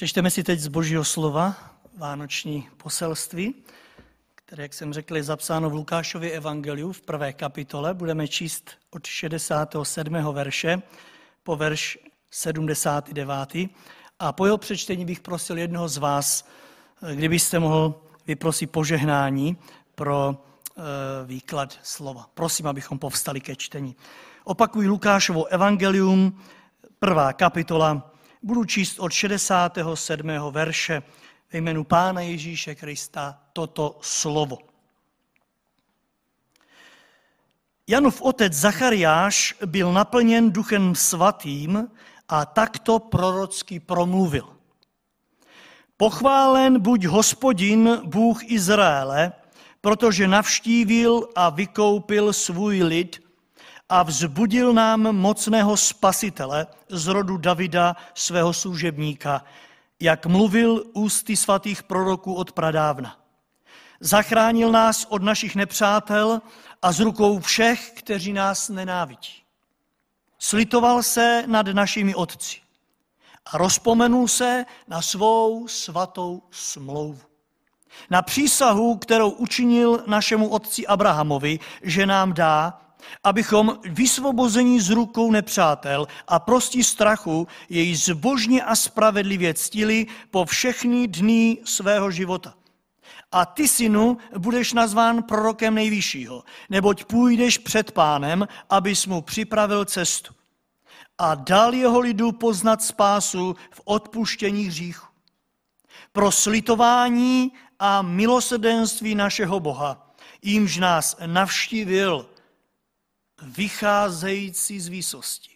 Přečteme si teď z Božího slova Vánoční poselství, které, jak jsem řekl, je zapsáno v Lukášově evangeliu v prvé kapitole. Budeme číst od 67. verše po verš 79. A po jeho přečtení bych prosil jednoho z vás, kdybyste mohl vyprosit požehnání pro e, výklad slova. Prosím, abychom povstali ke čtení. Opakuji Lukášovo evangelium, prvá kapitola, budu číst od 67. verše ve jménu Pána Ježíše Krista toto slovo. Janův otec Zachariáš byl naplněn duchem svatým a takto prorocky promluvil. Pochválen buď hospodin, Bůh Izraele, protože navštívil a vykoupil svůj lid a vzbudil nám mocného spasitele z rodu Davida, svého služebníka, jak mluvil ústy svatých proroků od pradávna. Zachránil nás od našich nepřátel a z rukou všech, kteří nás nenávidí. Slitoval se nad našimi otci a rozpomenul se na svou svatou smlouvu. Na přísahu, kterou učinil našemu otci Abrahamovi, že nám dá, abychom vysvobození z rukou nepřátel a prostí strachu jej zbožně a spravedlivě ctili po všechny dny svého života. A ty, synu, budeš nazván prorokem nejvyššího, neboť půjdeš před pánem, abys mu připravil cestu. A dal jeho lidu poznat spásu v odpuštění hříchu. Pro slitování a milosrdenství našeho Boha, jímž nás navštívil vycházející z výsosti,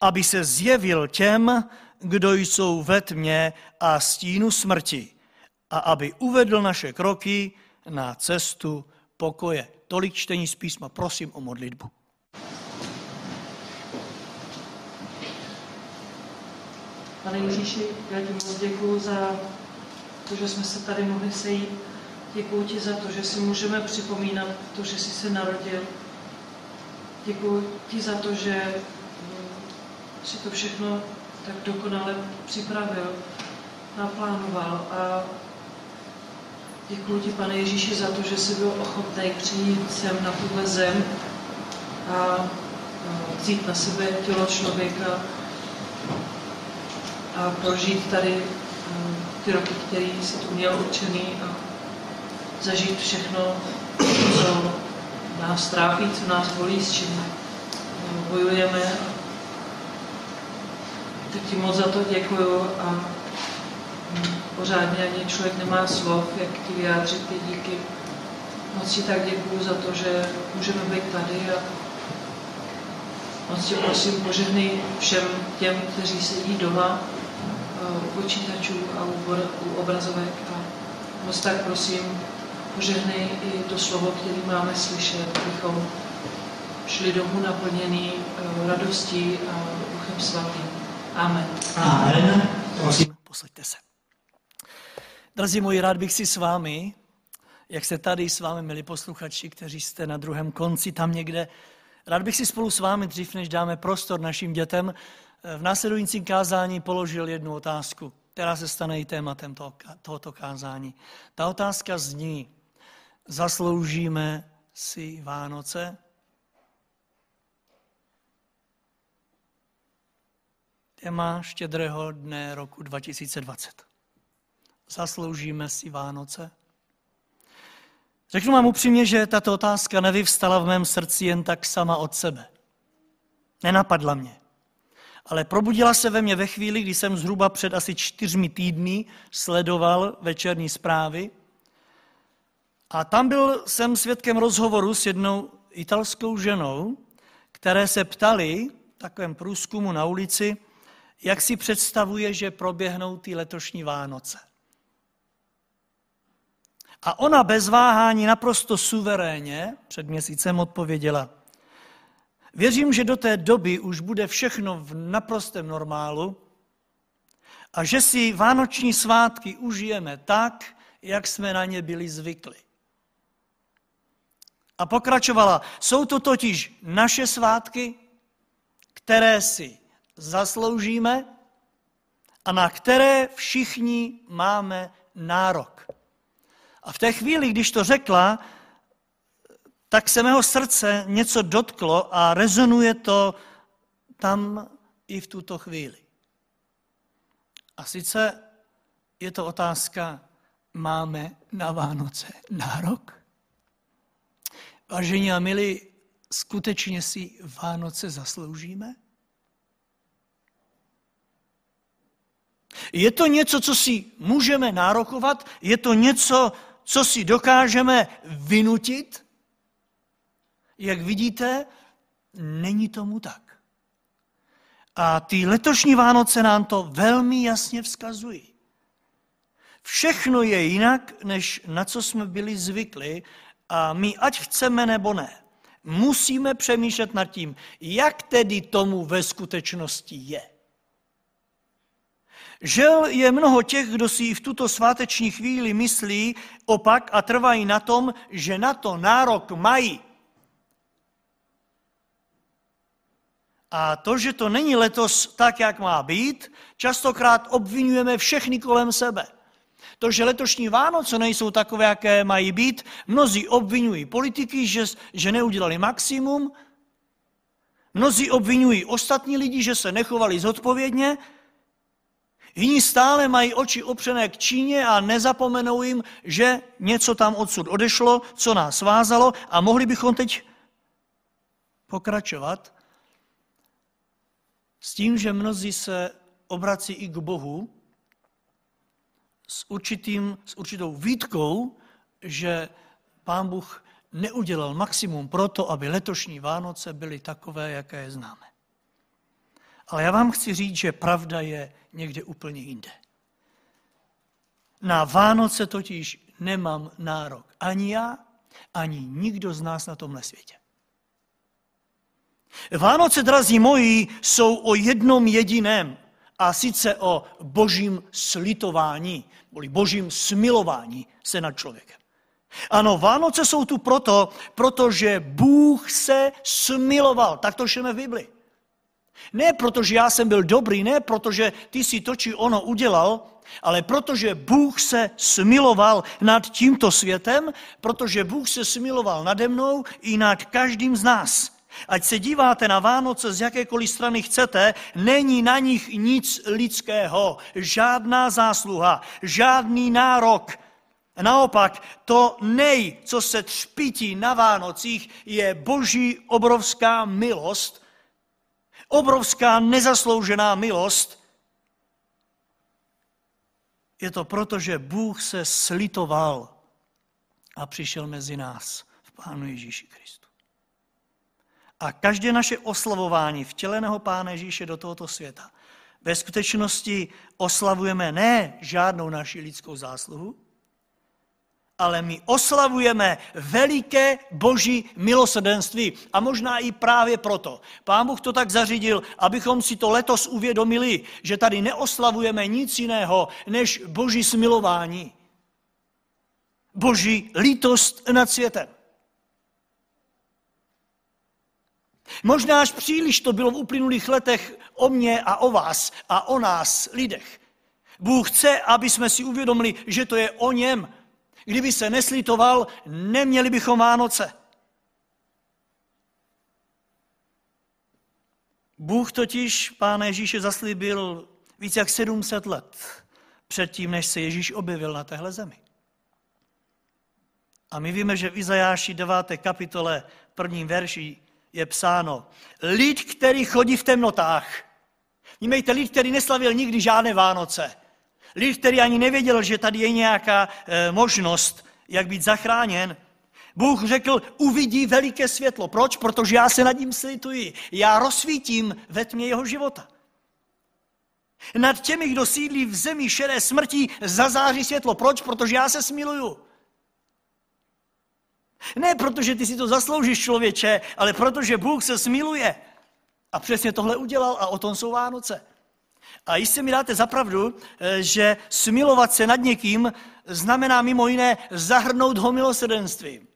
aby se zjevil těm, kdo jsou ve tmě a stínu smrti, a aby uvedl naše kroky na cestu pokoje. Tolik čtení z písma, prosím o modlitbu. Pane Ježíši, já ti moc děkuji za to, že jsme se tady mohli sejít. Děkuji ti za to, že si můžeme připomínat to, že jsi se narodil, Děkuji ti za to, že mm, si to všechno tak dokonale připravil, naplánoval a děkuji ti, pane Ježíši, za to, že jsi byl ochotný přijít sem na tuhle zem a vzít na sebe tělo člověka a prožít tady mm, ty roky, které jsi tu měl určený a zažít všechno, co nás trápí, co nás bolí, s čím bojujeme. Tak ti moc za to děkuju a pořádně ani člověk nemá slov, jak ti vyjádřit ty díky. Moc ti tak děkuju za to, že můžeme být tady a moc tě prosím požehnej všem těm, kteří sedí doma u počítačů a u obrazovek a moc tak prosím požehnej i to slovo, které máme slyšet, abychom šli domů naplněný eh, radostí a Duchem Svatým. Amen. Amen. Prosím, posaďte se. Drazí moji, rád bych si s vámi, jak jste tady s vámi, milí posluchači, kteří jste na druhém konci tam někde, rád bych si spolu s vámi, dřív než dáme prostor našim dětem, eh, v následujícím kázání položil jednu otázku, která se stane i tématem toho, tohoto kázání. Ta otázka zní, zasloužíme si Vánoce? Téma štědrého dne roku 2020. Zasloužíme si Vánoce? Řeknu vám upřímně, že tato otázka nevyvstala v mém srdci jen tak sama od sebe. Nenapadla mě. Ale probudila se ve mně ve chvíli, kdy jsem zhruba před asi čtyřmi týdny sledoval večerní zprávy a tam byl jsem svědkem rozhovoru s jednou italskou ženou, které se ptali v takovém průzkumu na ulici, jak si představuje, že proběhnou ty letošní Vánoce. A ona bez váhání naprosto suverénně před měsícem odpověděla, věřím, že do té doby už bude všechno v naprostém normálu a že si vánoční svátky užijeme tak, jak jsme na ně byli zvykli. A pokračovala, jsou to totiž naše svátky, které si zasloužíme a na které všichni máme nárok. A v té chvíli, když to řekla, tak se mého srdce něco dotklo a rezonuje to tam i v tuto chvíli. A sice je to otázka, máme na Vánoce nárok? Vážení a milí, skutečně si Vánoce zasloužíme? Je to něco, co si můžeme nárokovat? Je to něco, co si dokážeme vynutit? Jak vidíte, není tomu tak. A ty letošní Vánoce nám to velmi jasně vzkazují. Všechno je jinak, než na co jsme byli zvykli a my, ať chceme nebo ne, musíme přemýšlet nad tím, jak tedy tomu ve skutečnosti je. Žel je mnoho těch, kdo si v tuto sváteční chvíli myslí opak a trvají na tom, že na to nárok mají. A to, že to není letos tak, jak má být, častokrát obvinujeme všechny kolem sebe. To, že letošní Vánoce nejsou takové, jaké mají být, mnozí obvinují politiky, že, že neudělali maximum, mnozí obvinují ostatní lidi, že se nechovali zodpovědně, jiní stále mají oči opřené k Číně a nezapomenou jim, že něco tam odsud odešlo, co nás svázalo a mohli bychom teď pokračovat s tím, že mnozí se obrací i k Bohu s, určitým, s určitou výtkou, že pán Bůh neudělal maximum pro to, aby letošní Vánoce byly takové, jaké je známe. Ale já vám chci říct, že pravda je někde úplně jinde. Na Vánoce totiž nemám nárok ani já, ani nikdo z nás na tomhle světě. Vánoce, drazí moji, jsou o jednom jediném, a sice o božím slitování, boli božím smilování se nad člověkem. Ano, Vánoce jsou tu proto, protože Bůh se smiloval. Tak to šeme v Bibli. Ne protože já jsem byl dobrý, ne protože ty si to či ono udělal, ale protože Bůh se smiloval nad tímto světem, protože Bůh se smiloval nade mnou i nad každým z nás. Ať se díváte na Vánoce z jakékoliv strany chcete, není na nich nic lidského, žádná zásluha, žádný nárok. Naopak, to nej, co se třpití na Vánocích, je boží obrovská milost, obrovská nezasloužená milost. Je to proto, že Bůh se slitoval a přišel mezi nás v Pánu Ježíši Kristu. A každé naše oslavování vtěleného Pána Ježíše do tohoto světa ve skutečnosti oslavujeme ne žádnou naši lidskou zásluhu, ale my oslavujeme veliké boží milosrdenství. A možná i právě proto. Pán Bůh to tak zařídil, abychom si to letos uvědomili, že tady neoslavujeme nic jiného než boží smilování. Boží lítost nad světem. Možná až příliš to bylo v uplynulých letech o mně a o vás a o nás, lidech. Bůh chce, aby jsme si uvědomili, že to je o něm. Kdyby se neslitoval, neměli bychom Vánoce. Bůh totiž Pána Ježíše zaslíbil víc jak 700 let předtím, než se Ježíš objevil na téhle zemi. A my víme, že v Izajáši 9. kapitole prvním verši je psáno, lid, který chodí v temnotách. Vnímejte, lid, který neslavil nikdy žádné Vánoce. Lid, který ani nevěděl, že tady je nějaká e, možnost, jak být zachráněn. Bůh řekl, uvidí veliké světlo. Proč? Protože já se nad ním slituji. Já rozsvítím ve tmě jeho života. Nad těmi, kdo sídlí v zemi šedé smrti, zazáří světlo. Proč? Protože já se smiluju. Ne protože ty si to zasloužíš, člověče, ale protože Bůh se smiluje. A přesně tohle udělal a o tom jsou Vánoce. A jistě mi dáte zapravdu, eh, že smilovat se nad někým znamená mimo jiné zahrnout ho milosrdenstvím.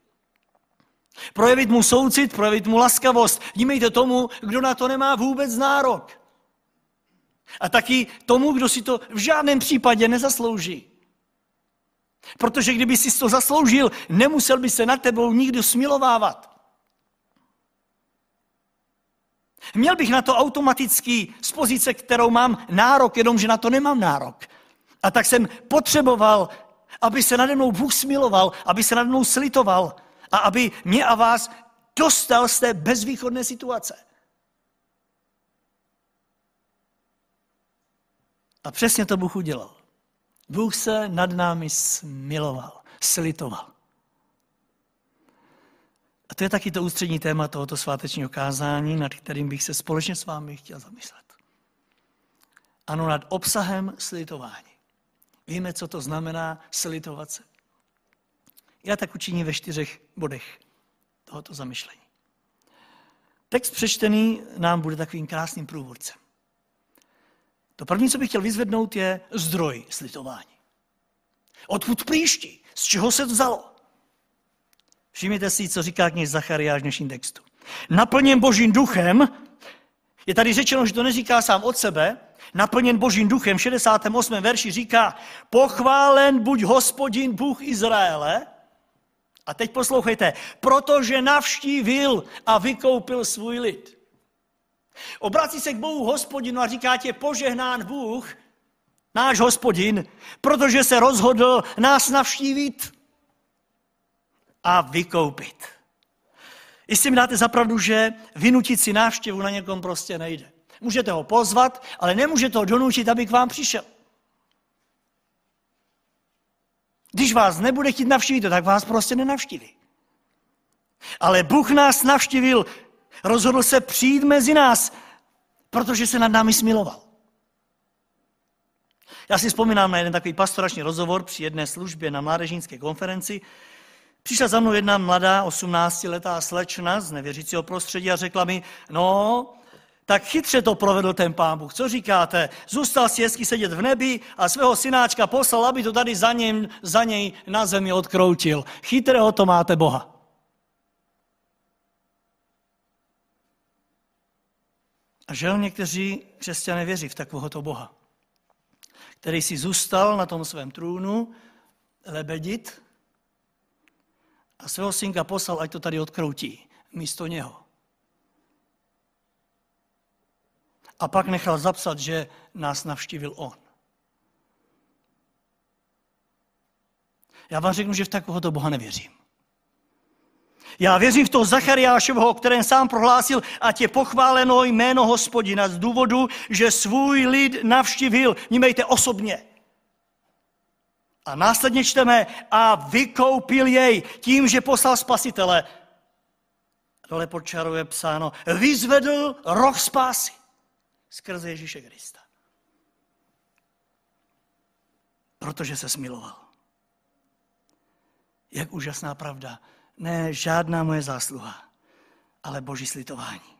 Projevit mu soucit, projevit mu laskavost. Dímejte tomu, kdo na to nemá vůbec nárok. A taky tomu, kdo si to v žádném případě nezaslouží. Protože kdyby si to zasloužil, nemusel by se nad tebou nikdo smilovávat. Měl bych na to automatický z pozice, kterou mám nárok, jenomže na to nemám nárok. A tak jsem potřeboval, aby se nade mnou Bůh smiloval, aby se nade mnou slitoval a aby mě a vás dostal z té bezvýchodné situace. A přesně to Bůh udělal. Bůh se nad námi smiloval, slitoval. A to je taky to ústřední téma tohoto svátečního kázání, nad kterým bych se společně s vámi chtěl zamyslet. Ano, nad obsahem slitování. Víme, co to znamená slitovat se. Já tak učiním ve čtyřech bodech tohoto zamyšlení. Text přečtený nám bude takovým krásným průvodcem. To první, co bych chtěl vyzvednout, je zdroj slitování. Odkud příští? Z čeho se vzalo? Všimněte si, co říká kněz Zachariáš v dnešním textu. Naplněn božím duchem, je tady řečeno, že to neříká sám od sebe, naplněn božím duchem, v 68. verši říká, pochválen buď hospodin Bůh Izraele, a teď poslouchejte, protože navštívil a vykoupil svůj lid. Obrací se k Bohu hospodinu a říká tě, požehnán Bůh, náš hospodin, protože se rozhodl nás navštívit a vykoupit. Jestli mi dáte zapravdu, že vynutit si návštěvu na někom prostě nejde. Můžete ho pozvat, ale nemůžete ho donutit, aby k vám přišel. Když vás nebude chtít navštívit, tak vás prostě nenavštíví. Ale Bůh nás navštívil, rozhodl se přijít mezi nás, protože se nad námi smiloval. Já si vzpomínám na jeden takový pastorační rozhovor při jedné službě na mládežnické konferenci. Přišla za mnou jedna mladá, 18-letá slečna z nevěřícího prostředí a řekla mi, no, tak chytře to provedl ten pán Bůh. Co říkáte? Zůstal si hezky sedět v nebi a svého synáčka poslal, aby to tady za, něm, za něj na zemi odkroutil. Chytrého to máte Boha. A žel někteří křesťané věří v takovéhoto Boha, který si zůstal na tom svém trůnu lebedit a svého synka poslal, ať to tady odkroutí místo něho. A pak nechal zapsat, že nás navštívil on. Já vám řeknu, že v takovéhoto Boha nevěřím. Já věřím v toho Zachariášovho, o kterém sám prohlásil, ať je pochváleno jméno hospodina z důvodu, že svůj lid navštívil, nímejte osobně. A následně čteme, a vykoupil jej tím, že poslal spasitele. Dole pod čarou je psáno, vyzvedl roh spásy skrze Ježíše Krista. Protože se smiloval. Jak úžasná pravda. Ne žádná moje zásluha, ale boží slitování.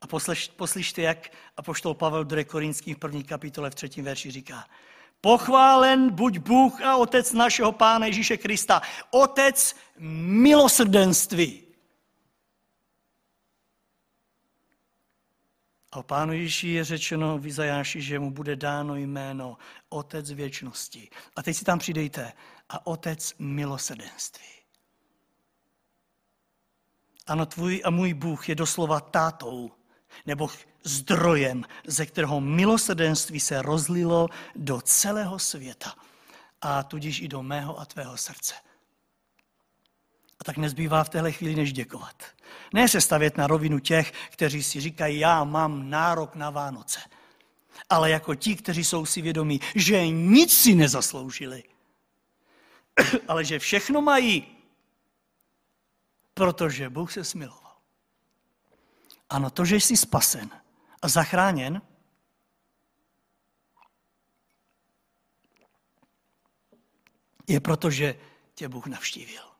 A poslyš, poslyšte, jak apoštol Pavel do Korinským v první kapitole v třetím verši říká. Pochválen buď Bůh a Otec našeho Pána Ježíše Krista. Otec milosrdenství. A o Pánu Ježíši je řečeno v Izajáši, že mu bude dáno jméno Otec věčnosti. A teď si tam přidejte. A Otec milosrdenství. Ano, tvůj a můj Bůh je doslova tátou, nebo zdrojem, ze kterého milosrdenství se rozlilo do celého světa a tudíž i do mého a tvého srdce. A tak nezbývá v téhle chvíli než děkovat. Ne se stavět na rovinu těch, kteří si říkají, já mám nárok na Vánoce. Ale jako ti, kteří jsou si vědomí, že nic si nezasloužili, ale že všechno mají, protože Bůh se smiloval. Ano, to, že jsi spasen a zachráněn, je proto, že tě Bůh navštívil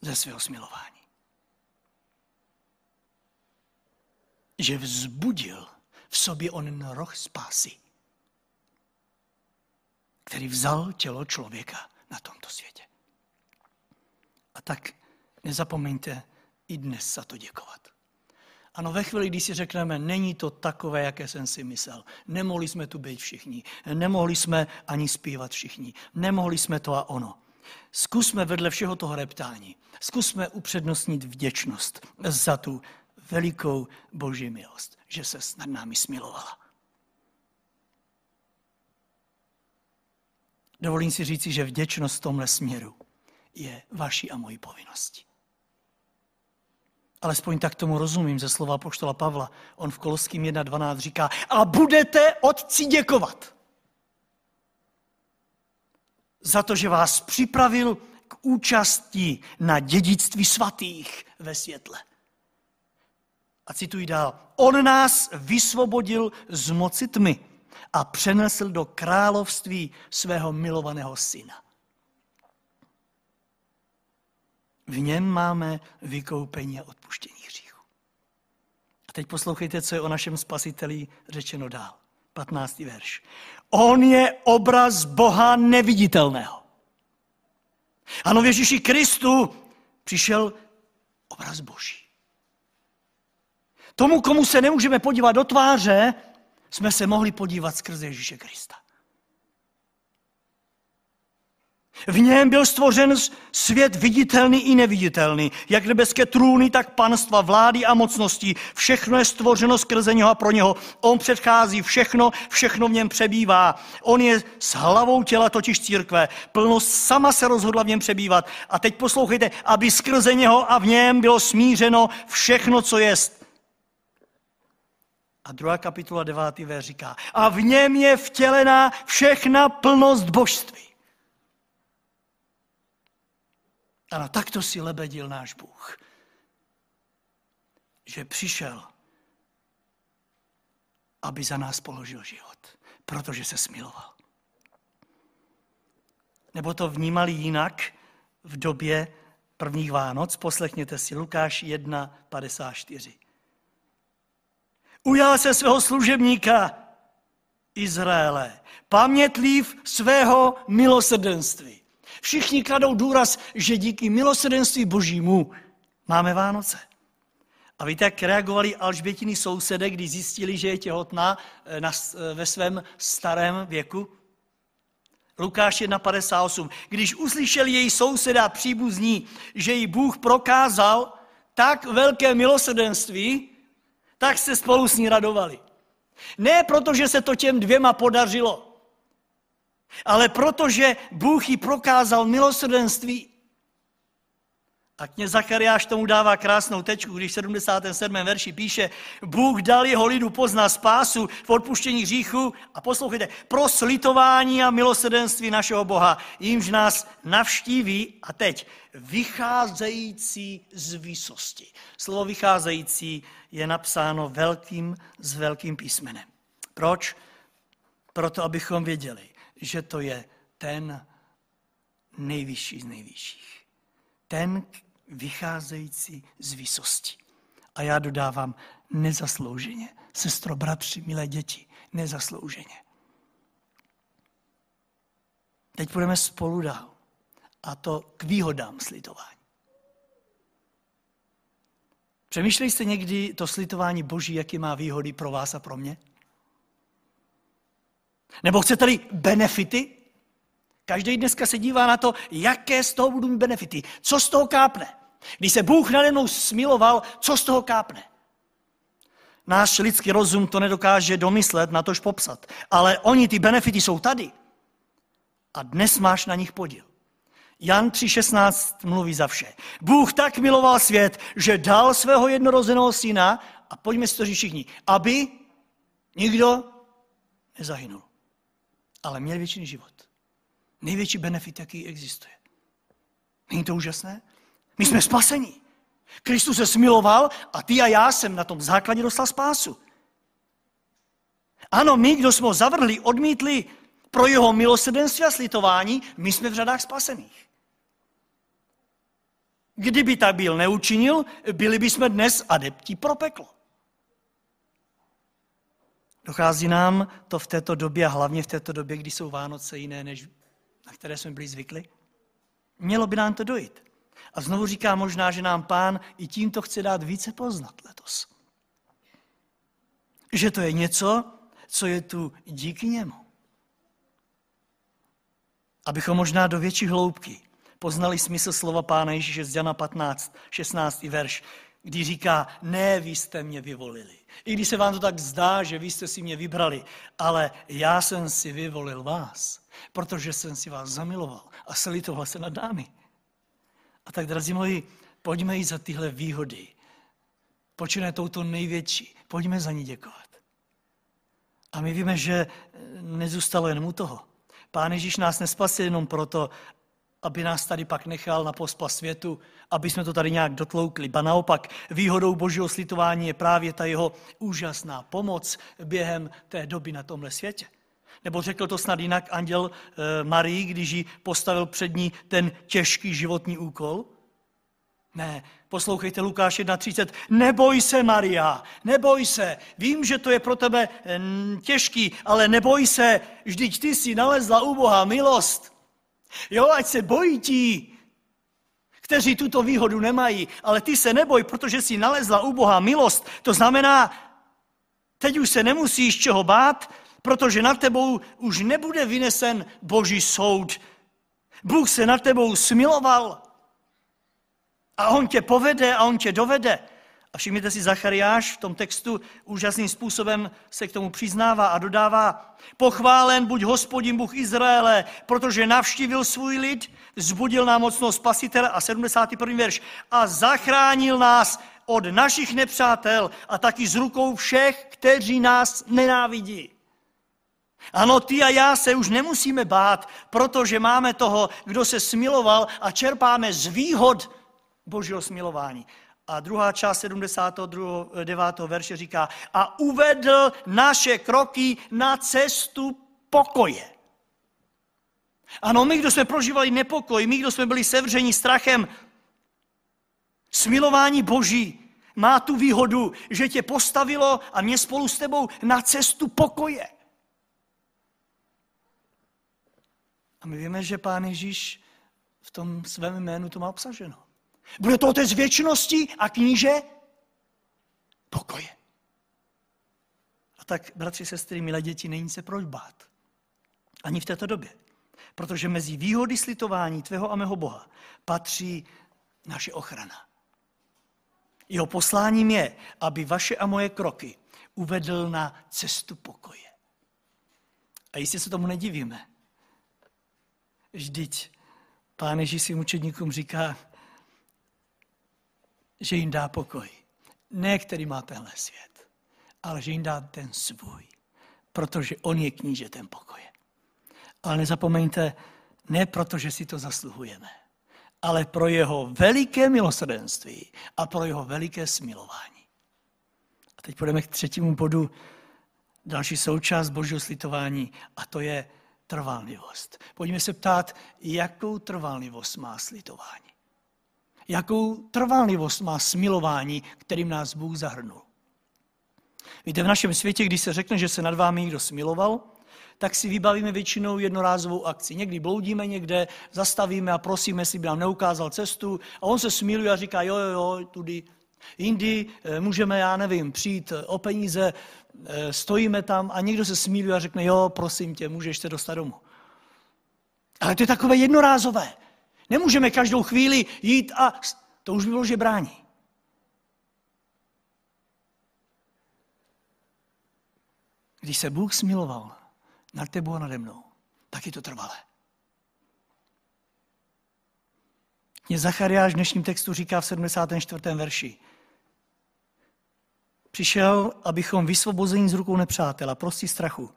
ze svého smilování. Že vzbudil v sobě onen roh spásy, který vzal tělo člověka na tomto světě. A tak nezapomeňte i dnes za to děkovat. Ano, ve chvíli, kdy si řekneme, není to takové, jaké jsem si myslel. Nemohli jsme tu být všichni. Nemohli jsme ani zpívat všichni. Nemohli jsme to a ono. Zkusme vedle všeho toho reptání. Zkusme upřednostnit vděčnost za tu velikou boží milost, že se nad námi smilovala. Dovolím si říci, že vděčnost v tomhle směru je vaší a mojí povinností. Alespoň tak tomu rozumím ze slova poštola Pavla. On v Koloským 1.12 říká, a budete otci děkovat za to, že vás připravil k účasti na dědictví svatých ve světle. A cituji dál. On nás vysvobodil z moci tmy a přenesl do království svého milovaného syna. V něm máme vykoupení a odpuštění hříchu. A teď poslouchejte, co je o našem spasiteli řečeno dál. 15. verš. On je obraz Boha neviditelného. Ano, v Ježíši Kristu přišel obraz Boží. Tomu, komu se nemůžeme podívat do tváře, jsme se mohli podívat skrze Ježíše Krista. V něm byl stvořen svět viditelný i neviditelný, jak nebeské trůny, tak panstva, vlády a mocnosti. Všechno je stvořeno skrze něho a pro něho. On předchází všechno, všechno v něm přebývá. On je s hlavou těla, totiž církve. Plnost sama se rozhodla v něm přebývat. A teď poslouchejte, aby skrze něho a v něm bylo smířeno všechno, co jest. A druhá kapitola, devátý ver říká, a v něm je vtělená všechna plnost božství. Ano, takto si lebedil náš Bůh. Že přišel, aby za nás položil život, protože se smiloval. Nebo to vnímali jinak v době prvních Vánoc. Poslechněte si Lukáš 1.54. Ujal se svého služebníka Izraele, pamětlív svého milosrdenství. Všichni kladou důraz, že díky milosrdenství božímu máme Vánoce. A víte, jak reagovali Alžbětiny sousede, když zjistili, že je těhotná eh, na, eh, ve svém starém věku? Lukáš 1.58. Když uslyšel její souseda příbuzní, že jí Bůh prokázal tak velké milosrdenství, tak se spolu s ní radovali. Ne proto, že se to těm dvěma podařilo, ale protože Bůh jí prokázal milosrdenství. A kněz Zachariáš tomu dává krásnou tečku, když v 77. verši píše, Bůh dal jeho lidu poznat spásu v odpuštění hříchu a poslouchejte, pro slitování a milosrdenství našeho Boha, jimž nás navštíví a teď vycházející z výsosti. Slovo vycházející je napsáno velkým s velkým písmenem. Proč? Proto, abychom věděli, že to je ten nejvyšší z nejvyšších. Ten vycházející z výsosti. A já dodávám nezaslouženě. Sestro, bratři, milé děti, nezaslouženě. Teď půjdeme spolu dál. A to k výhodám slitování. Přemýšleli jste někdy to slitování Boží, jaké má výhody pro vás a pro mě? Nebo chcete-li benefity? Každý dneska se dívá na to, jaké z toho budou mít benefity. Co z toho kápne? Když se Bůh nade mnou smiloval, co z toho kápne? Náš lidský rozum to nedokáže domyslet, na tož popsat. Ale oni, ty benefity jsou tady. A dnes máš na nich podíl. Jan 3.16 mluví za vše. Bůh tak miloval svět, že dal svého jednorozeného syna, a pojďme si to říct všichni, aby nikdo nezahynul ale měl věčný život. Největší benefit, jaký existuje. Není to úžasné? My jsme spaseni. Kristus se smiloval a ty a já jsem na tom základě dostal spásu. Ano, my, kdo jsme ho zavrhli, odmítli pro jeho milosrdenství a slitování, my jsme v řadách spasených. Kdyby tak byl neučinil, byli bychom dnes adepti pro peklo. Dochází nám to v této době a hlavně v této době, kdy jsou Vánoce jiné, než na které jsme byli zvykli? Mělo by nám to dojít. A znovu říká možná, že nám pán i tímto chce dát více poznat letos. že to je něco, co je tu díky němu. Abychom možná do větší hloubky poznali smysl slova Pána Ježíše z Jana 15, 16. verš, kdy říká, ne, vy jste mě vyvolili. I když se vám to tak zdá, že vy jste si mě vybrali, ale já jsem si vyvolil vás, protože jsem si vás zamiloval a selitoval se nad námi. A tak, drazí moji, pojďme jít za tyhle výhody. Počínaje touto největší. Pojďme za ní děkovat. A my víme, že nezůstalo jen u toho. Pán Ježíš nás nespasil jenom proto, aby nás tady pak nechal na pospa světu, aby jsme to tady nějak dotloukli. Ba naopak, výhodou božího slitování je právě ta jeho úžasná pomoc během té doby na tomhle světě. Nebo řekl to snad jinak anděl e, Marii, když ji postavil před ní ten těžký životní úkol? Ne, poslouchejte Lukáš 1.30. Neboj se, Maria, neboj se. Vím, že to je pro tebe těžký, ale neboj se, vždyť ty si nalezla u Boha milost. Jo, ať se bojí ti, kteří tuto výhodu nemají, ale ty se neboj, protože si nalezla u Boha milost. To znamená, teď už se nemusíš čeho bát, protože nad tebou už nebude vynesen boží soud. Bůh se nad tebou smiloval a on tě povede a on tě dovede. A všimněte si, Zachariáš v tom textu úžasným způsobem se k tomu přiznává a dodává, pochválen buď hospodin Bůh Izraele, protože navštívil svůj lid, zbudil nám mocnou spasitele a 71. verš a zachránil nás od našich nepřátel a taky z rukou všech, kteří nás nenávidí. Ano, ty a já se už nemusíme bát, protože máme toho, kdo se smiloval a čerpáme z výhod božího smilování. A druhá část 79. verše říká, a uvedl naše kroky na cestu pokoje. Ano, my, kdo jsme prožívali nepokoj, my, kdo jsme byli sevřeni strachem, smilování Boží má tu výhodu, že tě postavilo a mě spolu s tebou na cestu pokoje. A my víme, že Pán Ježíš v tom svém jménu to má obsaženo. Bude to otec věčnosti a kníže pokoje. A tak, bratři, sestry, milé děti, není se proč bát. Ani v této době. Protože mezi výhody slitování tvého a mého Boha patří naše ochrana. Jeho posláním je, aby vaše a moje kroky uvedl na cestu pokoje. A jistě se tomu nedivíme. Vždyť Pán Ježíš svým učedníkům říká, že jim dá pokoj. Ne, který má tenhle svět, ale že jim dá ten svůj, protože on je kníže ten pokoje. Ale nezapomeňte, ne proto, že si to zasluhujeme, ale pro jeho veliké milosrdenství a pro jeho veliké smilování. A teď půjdeme k třetímu bodu, další součást božího slitování, a to je trvanlivost. Pojďme se ptát, jakou trvanlivost má slitování. Jakou trvanlivost má smilování, kterým nás Bůh zahrnul. Víte, v našem světě, když se řekne, že se nad vámi někdo smiloval, tak si vybavíme většinou jednorázovou akci. Někdy bloudíme někde, zastavíme a prosíme, jestli by nám neukázal cestu a on se smiluje a říká, jo, jo, jo, tudy. Jindy eh, můžeme, já nevím, přijít o peníze, eh, stojíme tam a někdo se smiluje a řekne, jo, prosím tě, můžeš se dostat domů. Ale to je takové jednorázové. Nemůžeme každou chvíli jít a to už by bylo žebrání. Když se Bůh smiloval nad tebou a nade mnou, tak je to trvalé. Mě Zachariáš v dnešním textu říká v 74. verši. Přišel, abychom vysvobození z rukou nepřátela, prostí strachu,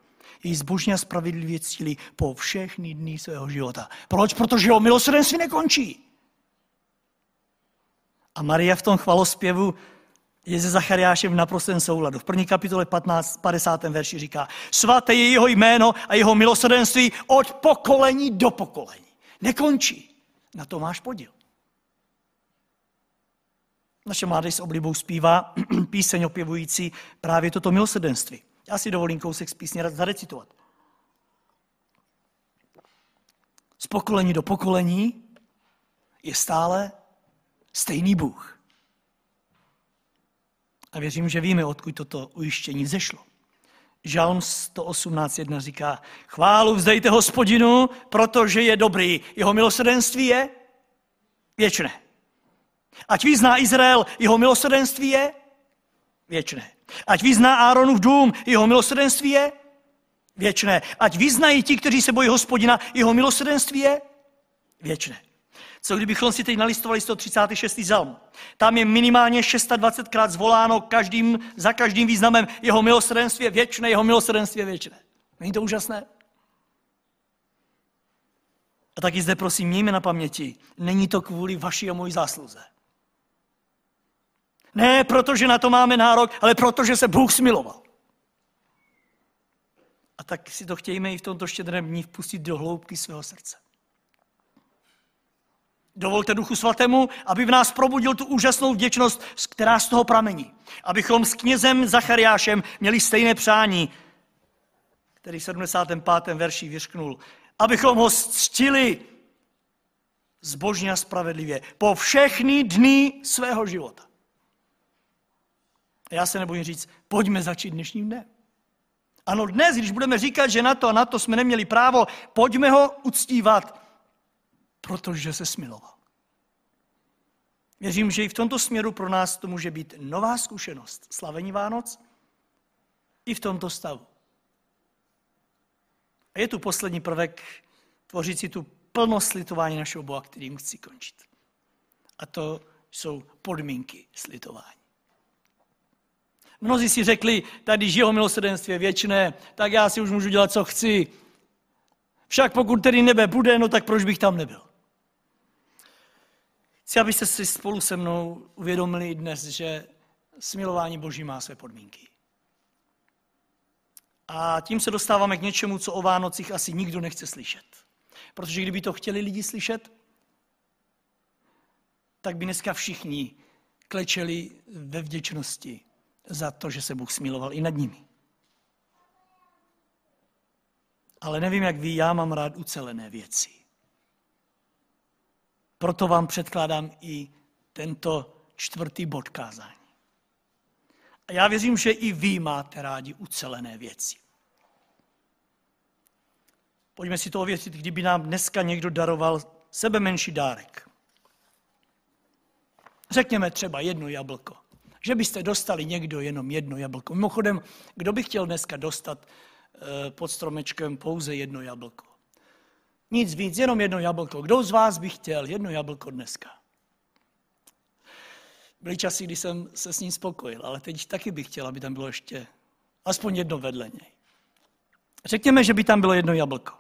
jej zbožně a spravedlivě cíli po všechny dny svého života. Proč? Protože jeho milosrdenství nekončí. A Maria v tom chvalospěvu je se Zachariášem v naprostém souladu. V první kapitole 15, 50. verši říká, svaté je jeho jméno a jeho milosrdenství od pokolení do pokolení. Nekončí. Na to máš podíl. Naše mládež s oblibou zpívá píseň opěvující právě toto milosrdenství. Já si dovolím kousek z písně zarecitovat. Z pokolení do pokolení je stále stejný Bůh. A věřím, že víme, odkud toto ujištění zešlo. Žalm 118.1 říká, chválu vzdejte hospodinu, protože je dobrý. Jeho milosrdenství je věčné. Ať vyzná Izrael, jeho milosrdenství je věčné. Ať vyzná Áronův dům, jeho milosrdenství je věčné. Ať vyznají ti, kteří se bojí hospodina, jeho milosrdenství je věčné. Co kdybychom si teď nalistovali 136. žalm? Tam je minimálně 620krát zvoláno každým, za každým významem jeho milosrdenství je věčné, jeho milosrdenství je věčné. Není to úžasné? A taky zde prosím, mějme na paměti, není to kvůli vaší a mojí zásluze. Ne protože na to máme nárok, ale protože se Bůh smiloval. A tak si to chtějme i v tomto štědrém dní vpustit do hloubky svého srdce. Dovolte Duchu Svatému, aby v nás probudil tu úžasnou vděčnost, která z toho pramení. Abychom s knězem Zachariášem měli stejné přání, který v 75. verši vyřknul. Abychom ho ctili zbožně a spravedlivě po všechny dny svého života. Já se nebojím říct, pojďme začít dnešním dnem. Ano, dnes, když budeme říkat, že na to a na to jsme neměli právo, pojďme ho uctívat, protože se smiloval. Věřím, že i v tomto směru pro nás to může být nová zkušenost slavení Vánoc i v tomto stavu. A je tu poslední prvek, tvořící tu plnost slitování našeho Boha, kterým chci končit. A to jsou podmínky slitování. Mnozí si řekli, tady jeho milosrdenství je věčné, tak já si už můžu dělat, co chci. Však pokud tedy nebe bude, no tak proč bych tam nebyl? Chci, abyste si spolu se mnou uvědomili dnes, že smilování Boží má své podmínky. A tím se dostáváme k něčemu, co o Vánocích asi nikdo nechce slyšet. Protože kdyby to chtěli lidi slyšet, tak by dneska všichni klečeli ve vděčnosti za to, že se Bůh smiloval i nad nimi. Ale nevím, jak vy, já mám rád ucelené věci. Proto vám předkládám i tento čtvrtý bod kázání. A já věřím, že i vy máte rádi ucelené věci. Pojďme si to ověřit, kdyby nám dneska někdo daroval sebe menší dárek. Řekněme třeba jedno jablko že byste dostali někdo jenom jedno jablko. Mimochodem, kdo by chtěl dneska dostat eh, pod stromečkem pouze jedno jablko? Nic víc, jenom jedno jablko. Kdo z vás by chtěl jedno jablko dneska? Byly časy, kdy jsem se s ním spokojil, ale teď taky bych chtěl, aby tam bylo ještě aspoň jedno vedle něj. Řekněme, že by tam bylo jedno jablko.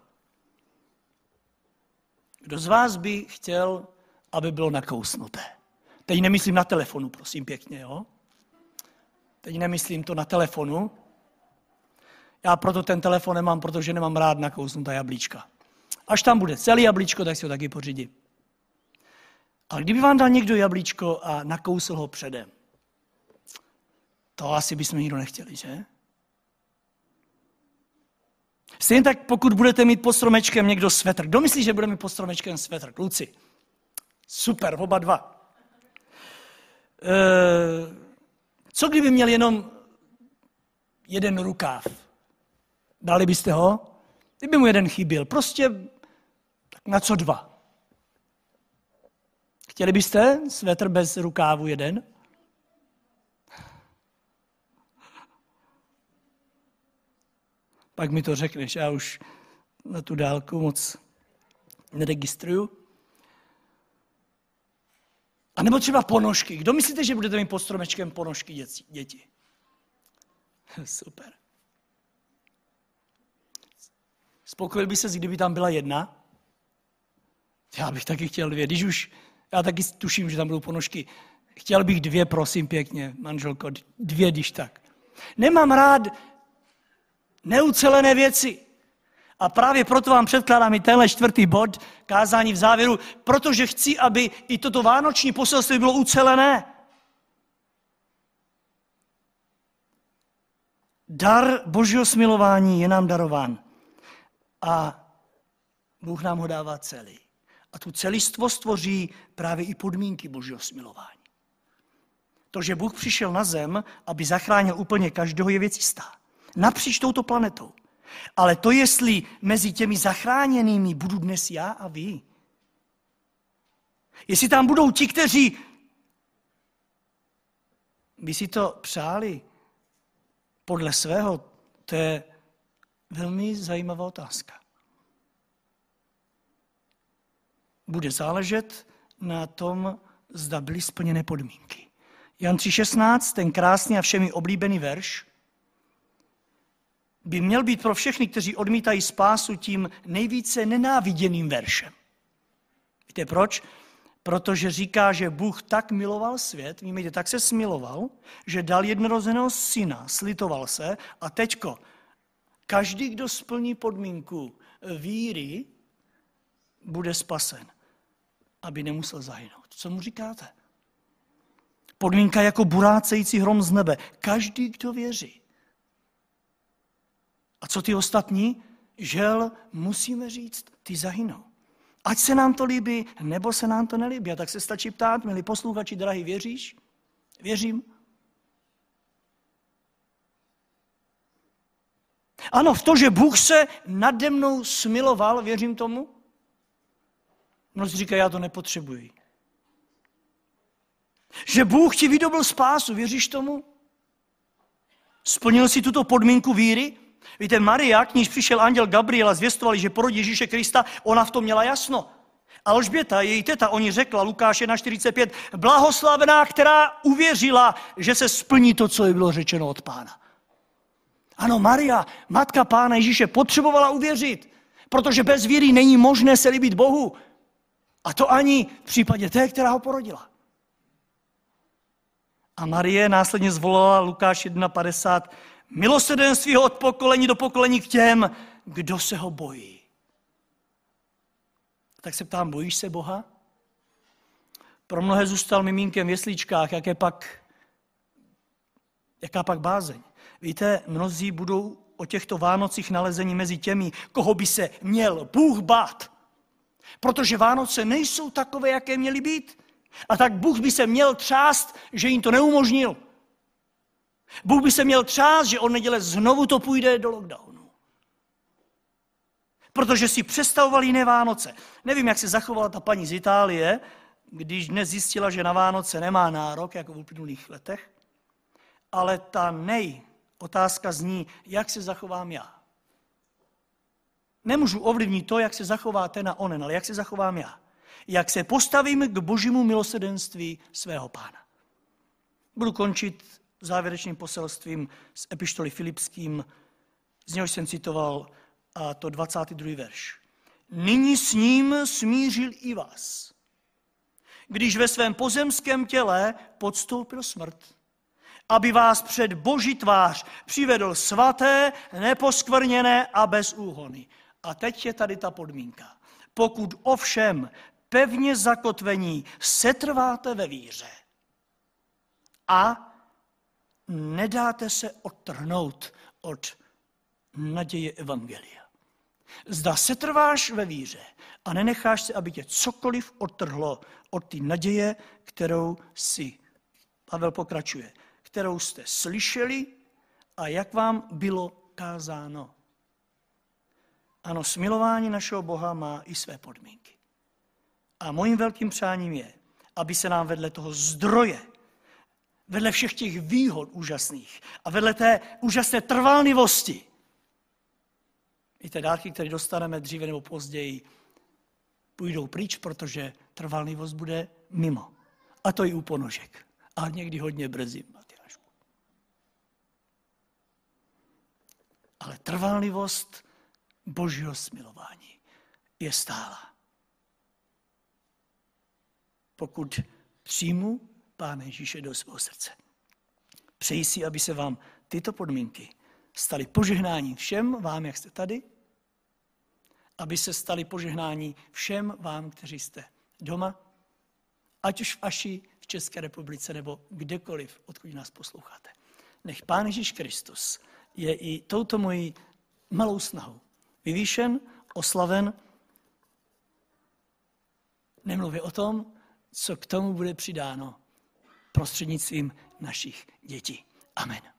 Kdo z vás by chtěl, aby bylo nakousnuté? Teď nemyslím na telefonu, prosím pěkně, jo? Teď nemyslím to na telefonu. Já proto ten telefon nemám, protože nemám rád nakousnutá jablíčka. Až tam bude celý jablíčko, tak si ho taky pořídím. Ale kdyby vám dal někdo jablíčko a nakousl ho předem, to asi bychom nikdo nechtěli, že? Stejně tak, pokud budete mít pod stromečkem někdo svetr. Kdo myslí, že bude mít pod stromečkem svetr? Kluci. Super, oba dva. E, co kdyby měl jenom jeden rukáv? Dali byste ho? Kdyby mu jeden chyběl, prostě tak na co dva? Chtěli byste svetr bez rukávu jeden? Pak mi to řekneš, já už na tu dálku moc neregistruju. A nebo třeba ponožky. Kdo myslíte, že budete mít pod stromečkem ponožky děti? děti? Super. Spokojil by se, kdyby tam byla jedna? Já bych taky chtěl dvě. Když už, já taky tuším, že tam budou ponožky. Chtěl bych dvě, prosím pěkně, manželko, dvě, když tak. Nemám rád neucelené věci. A právě proto vám předkládám i tenhle čtvrtý bod kázání v závěru, protože chci, aby i toto vánoční poselství bylo ucelené. Dar božího smilování je nám darován. A Bůh nám ho dává celý. A tu celistvo stvoří právě i podmínky božího smilování. To, že Bůh přišel na zem, aby zachránil úplně každého, je věc jistá. Napříč touto planetou. Ale to, jestli mezi těmi zachráněnými budu dnes já a vy, jestli tam budou ti, kteří by si to přáli podle svého, to je velmi zajímavá otázka. Bude záležet na tom, zda byly splněné podmínky. Jan 3.16, ten krásný a všemi oblíbený verš, by měl být pro všechny, kteří odmítají spásu, tím nejvíce nenáviděným veršem. Víte proč? Protože říká, že Bůh tak miloval svět, víme, tak se smiloval, že dal jednorozeného syna, slitoval se a teďko, každý, kdo splní podmínku víry, bude spasen, aby nemusel zahynout. Co mu říkáte? Podmínka jako burácející hrom z nebe. Každý, kdo věří. A co ty ostatní? Žel, musíme říct, ty zahynou. Ať se nám to líbí, nebo se nám to nelíbí. A tak se stačí ptát, milí posluchači, drahý, věříš? Věřím. Ano, v to, že Bůh se nade mnou smiloval, věřím tomu. Mnozí říkají, já to nepotřebuji. Že Bůh ti vydobil spásu, věříš tomu? Splnil si tuto podmínku víry? Víte, Maria, k níž přišel anděl Gabriela, zvěstovali, že porodí Ježíše Krista, ona v tom měla jasno. A Alžběta, její teta, oni řekla, Lukáš 1.45, blahoslavená, která uvěřila, že se splní to, co jí bylo řečeno od pána. Ano, Maria, matka pána Ježíše, potřebovala uvěřit, protože bez víry není možné se líbit Bohu. A to ani v případě té, která ho porodila. A Marie následně zvolala Lukáš 1.50, Milosedenství od pokolení do pokolení k těm, kdo se ho bojí. Tak se ptám, bojíš se Boha? Pro mnohé zůstal mimínkem v jeslíčkách, jaké pak, jaká pak bázeň. Víte, mnozí budou o těchto Vánocích nalezení mezi těmi, koho by se měl Bůh bát. Protože Vánoce nejsou takové, jaké měly být. A tak Bůh by se měl třást, že jim to neumožnil. Bůh by se měl třást, že on neděle znovu to půjde do lockdownu. Protože si představoval jiné Vánoce. Nevím, jak se zachovala ta paní z Itálie, když dnes zjistila, že na Vánoce nemá nárok, jako v uplynulých letech. Ale ta nej, otázka zní, jak se zachovám já. Nemůžu ovlivnit to, jak se zachová ten a onen, ale jak se zachovám já. Jak se postavím k božímu milosedenství svého pána. Budu končit závěrečným poselstvím z epištoly Filipským, z něhož jsem citoval, a to 22. verš. Nyní s ním smířil i vás, když ve svém pozemském těle podstoupil smrt, aby vás před boží tvář přivedl svaté, neposkvrněné a bez úhony. A teď je tady ta podmínka. Pokud ovšem pevně zakotvení setrváte ve víře a nedáte se odtrhnout od naděje Evangelia. Zda se trváš ve víře a nenecháš se, aby tě cokoliv odtrhlo od té naděje, kterou si, Pavel pokračuje, kterou jste slyšeli a jak vám bylo kázáno. Ano, smilování našeho Boha má i své podmínky. A mojím velkým přáním je, aby se nám vedle toho zdroje vedle všech těch výhod úžasných a vedle té úžasné trvalnivosti, i ty dárky, které dostaneme dříve nebo později, půjdou pryč, protože trvalnivost bude mimo. A to i u ponožek. A někdy hodně brzy, Matyášku. Ale trvalnivost božího smilování je stála. Pokud přijmu Pána Ježíše do svého srdce. Přeji si, aby se vám tyto podmínky staly požehnání všem vám, jak jste tady, aby se staly požehnání všem vám, kteří jste doma, ať už v Aši, v České republice nebo kdekoliv, odkud nás posloucháte. Nech Pán Ježíš Kristus je i touto mojí malou snahou vyvýšen, oslaven. Nemluvě o tom, co k tomu bude přidáno prostřednictvím našich dětí. Amen.